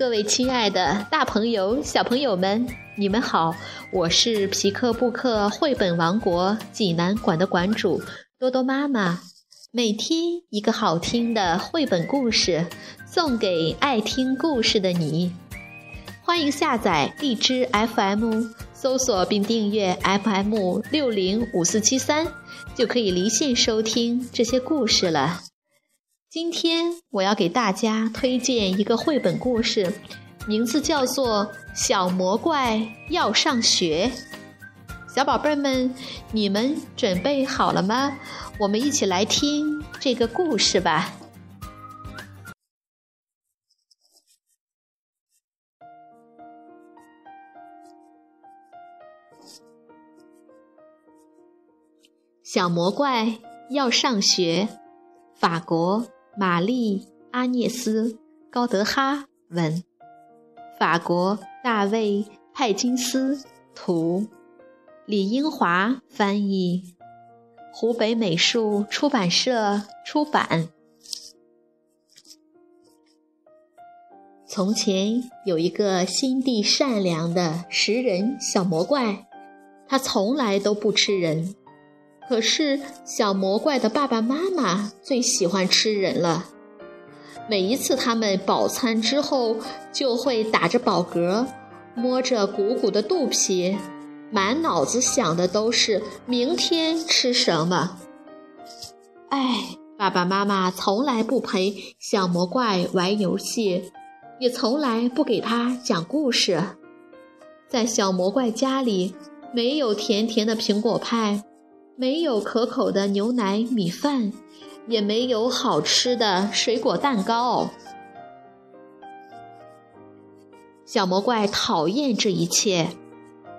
各位亲爱的大朋友、小朋友们，你们好！我是皮克布克绘本王国济南馆的馆主多多妈妈。每天一个好听的绘本故事，送给爱听故事的你。欢迎下载荔枝 FM，搜索并订阅 FM 六零五四七三，就可以离线收听这些故事了。今天我要给大家推荐一个绘本故事，名字叫做《小魔怪要上学》。小宝贝们，你们准备好了吗？我们一起来听这个故事吧。小魔怪要上学，法国。玛丽·阿涅斯·高德哈文，法国大卫·派金斯图，李英华翻译，湖北美术出版社出版。从前有一个心地善良的食人小魔怪，他从来都不吃人。可是，小魔怪的爸爸妈妈最喜欢吃人了。每一次他们饱餐之后，就会打着饱嗝，摸着鼓鼓的肚皮，满脑子想的都是明天吃什么。哎，爸爸妈妈从来不陪小魔怪玩游戏，也从来不给他讲故事。在小魔怪家里，没有甜甜的苹果派。没有可口的牛奶米饭，也没有好吃的水果蛋糕。小魔怪讨厌这一切，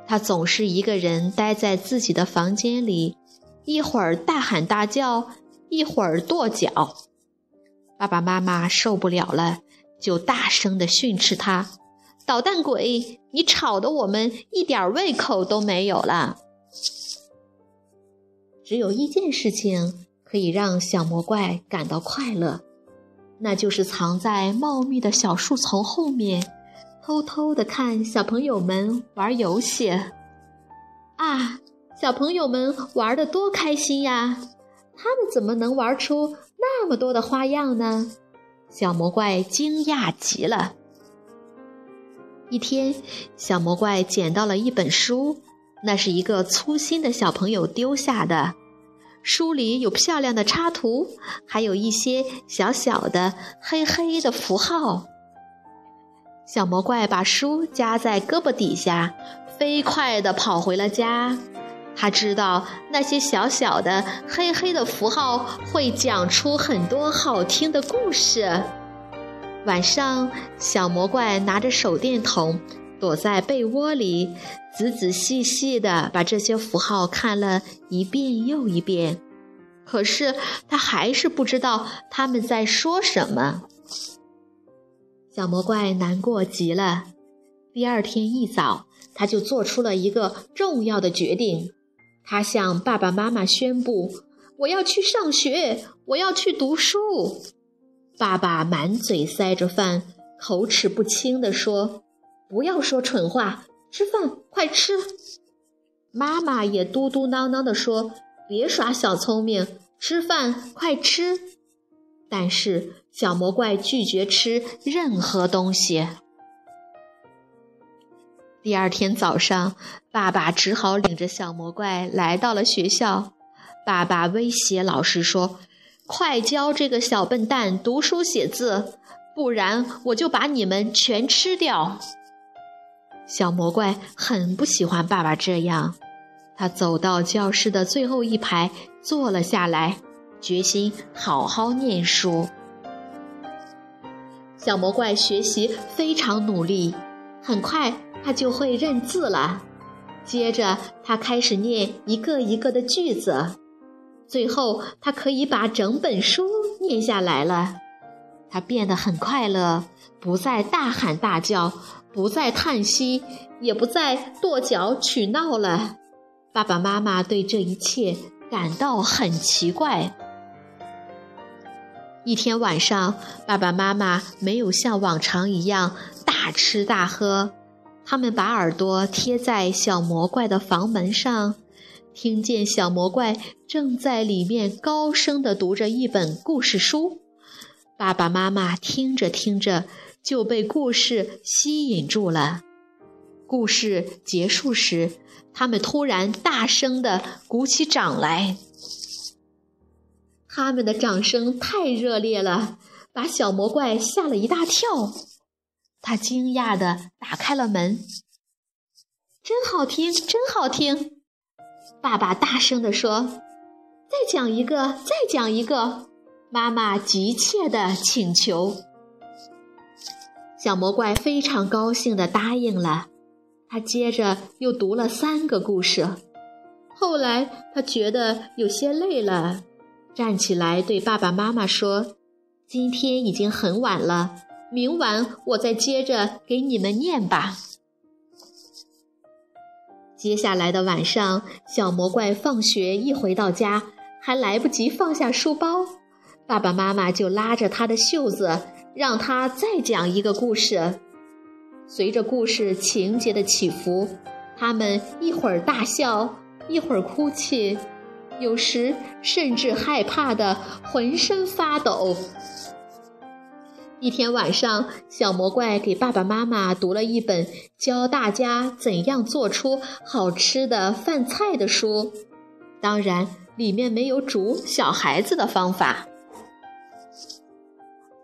他总是一个人待在自己的房间里，一会儿大喊大叫，一会儿跺脚。爸爸妈妈受不了了，就大声的训斥他：“捣蛋鬼，你吵得我们一点胃口都没有了。”只有一件事情可以让小魔怪感到快乐，那就是藏在茂密的小树丛后面，偷偷的看小朋友们玩游戏。啊，小朋友们玩的多开心呀！他们怎么能玩出那么多的花样呢？小魔怪惊讶极了。一天，小魔怪捡到了一本书，那是一个粗心的小朋友丢下的。书里有漂亮的插图，还有一些小小的黑黑的符号。小魔怪把书夹在胳膊底下，飞快地跑回了家。他知道那些小小的黑黑的符号会讲出很多好听的故事。晚上，小魔怪拿着手电筒。躲在被窝里，仔仔细细地把这些符号看了一遍又一遍，可是他还是不知道他们在说什么。小魔怪难过极了。第二天一早，他就做出了一个重要的决定。他向爸爸妈妈宣布：“我要去上学，我要去读书。”爸爸满嘴塞着饭，口齿不清地说。不要说蠢话，吃饭快吃！妈妈也嘟嘟囔囔地说：“别耍小聪明，吃饭快吃！”但是小魔怪拒绝吃任何东西。第二天早上，爸爸只好领着小魔怪来到了学校。爸爸威胁老师说：“快教这个小笨蛋读书写字，不然我就把你们全吃掉！”小魔怪很不喜欢爸爸这样，他走到教室的最后一排坐了下来，决心好好念书。小魔怪学习非常努力，很快他就会认字了。接着他开始念一个一个的句子，最后他可以把整本书念下来了。他变得很快乐，不再大喊大叫。不再叹息，也不再跺脚取闹了。爸爸妈妈对这一切感到很奇怪。一天晚上，爸爸妈妈没有像往常一样大吃大喝。他们把耳朵贴在小魔怪的房门上，听见小魔怪正在里面高声地读着一本故事书。爸爸妈妈听着听着就被故事吸引住了。故事结束时，他们突然大声地鼓起掌来。他们的掌声太热烈了，把小魔怪吓了一大跳。他惊讶地打开了门。真好听，真好听！爸爸大声地说：“再讲一个，再讲一个！”妈妈急切地请求。小魔怪非常高兴地答应了。他接着又读了三个故事。后来他觉得有些累了，站起来对爸爸妈妈说：“今天已经很晚了。”明晚我再接着给你们念吧。接下来的晚上，小魔怪放学一回到家，还来不及放下书包，爸爸妈妈就拉着他的袖子，让他再讲一个故事。随着故事情节的起伏，他们一会儿大笑，一会儿哭泣，有时甚至害怕的浑身发抖。一天晚上，小魔怪给爸爸妈妈读了一本教大家怎样做出好吃的饭菜的书，当然里面没有煮小孩子的方法。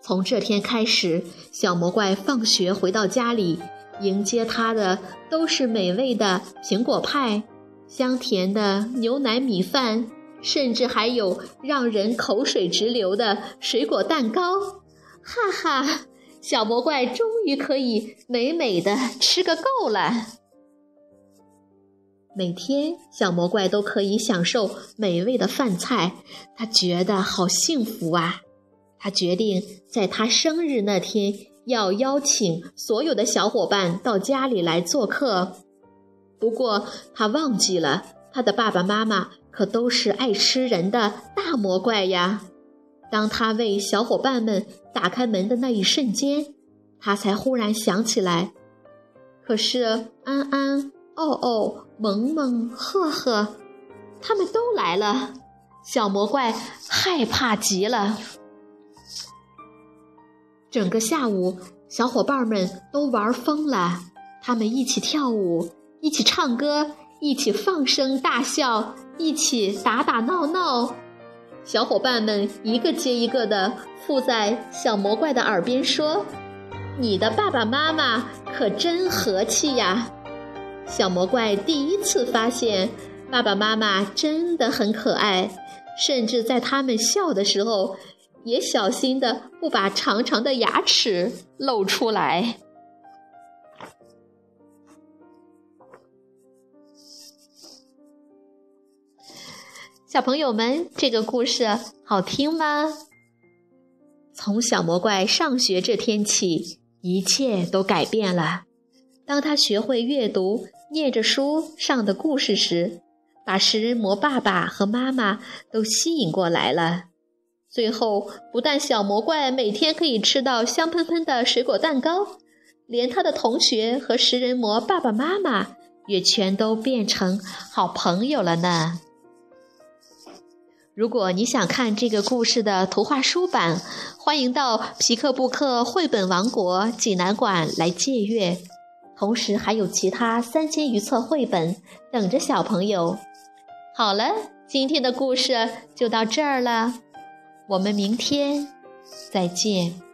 从这天开始，小魔怪放学回到家里，迎接他的都是美味的苹果派、香甜的牛奶米饭，甚至还有让人口水直流的水果蛋糕。哈哈，小魔怪终于可以美美的吃个够了。每天，小魔怪都可以享受美味的饭菜，他觉得好幸福啊！他决定在他生日那天要邀请所有的小伙伴到家里来做客。不过，他忘记了他的爸爸妈妈可都是爱吃人的大魔怪呀。当他为小伙伴们打开门的那一瞬间，他才忽然想起来。可是安安、奥奥、萌萌、赫赫，他们都来了，小魔怪害怕极了。整个下午，小伙伴们都玩疯了，他们一起跳舞，一起唱歌，一起放声大笑，一起打打闹闹。小伙伴们一个接一个的附在小魔怪的耳边说：“你的爸爸妈妈可真和气呀！”小魔怪第一次发现爸爸妈妈真的很可爱，甚至在他们笑的时候，也小心的不把长长的牙齿露出来。小朋友们，这个故事好听吗？从小魔怪上学这天起，一切都改变了。当他学会阅读，念着书上的故事时，把食人魔爸爸和妈妈都吸引过来了。最后，不但小魔怪每天可以吃到香喷喷的水果蛋糕，连他的同学和食人魔爸爸妈妈也全都变成好朋友了呢。如果你想看这个故事的图画书版，欢迎到皮克布克绘本王国济南馆来借阅。同时还有其他三千余册绘本等着小朋友。好了，今天的故事就到这儿了，我们明天再见。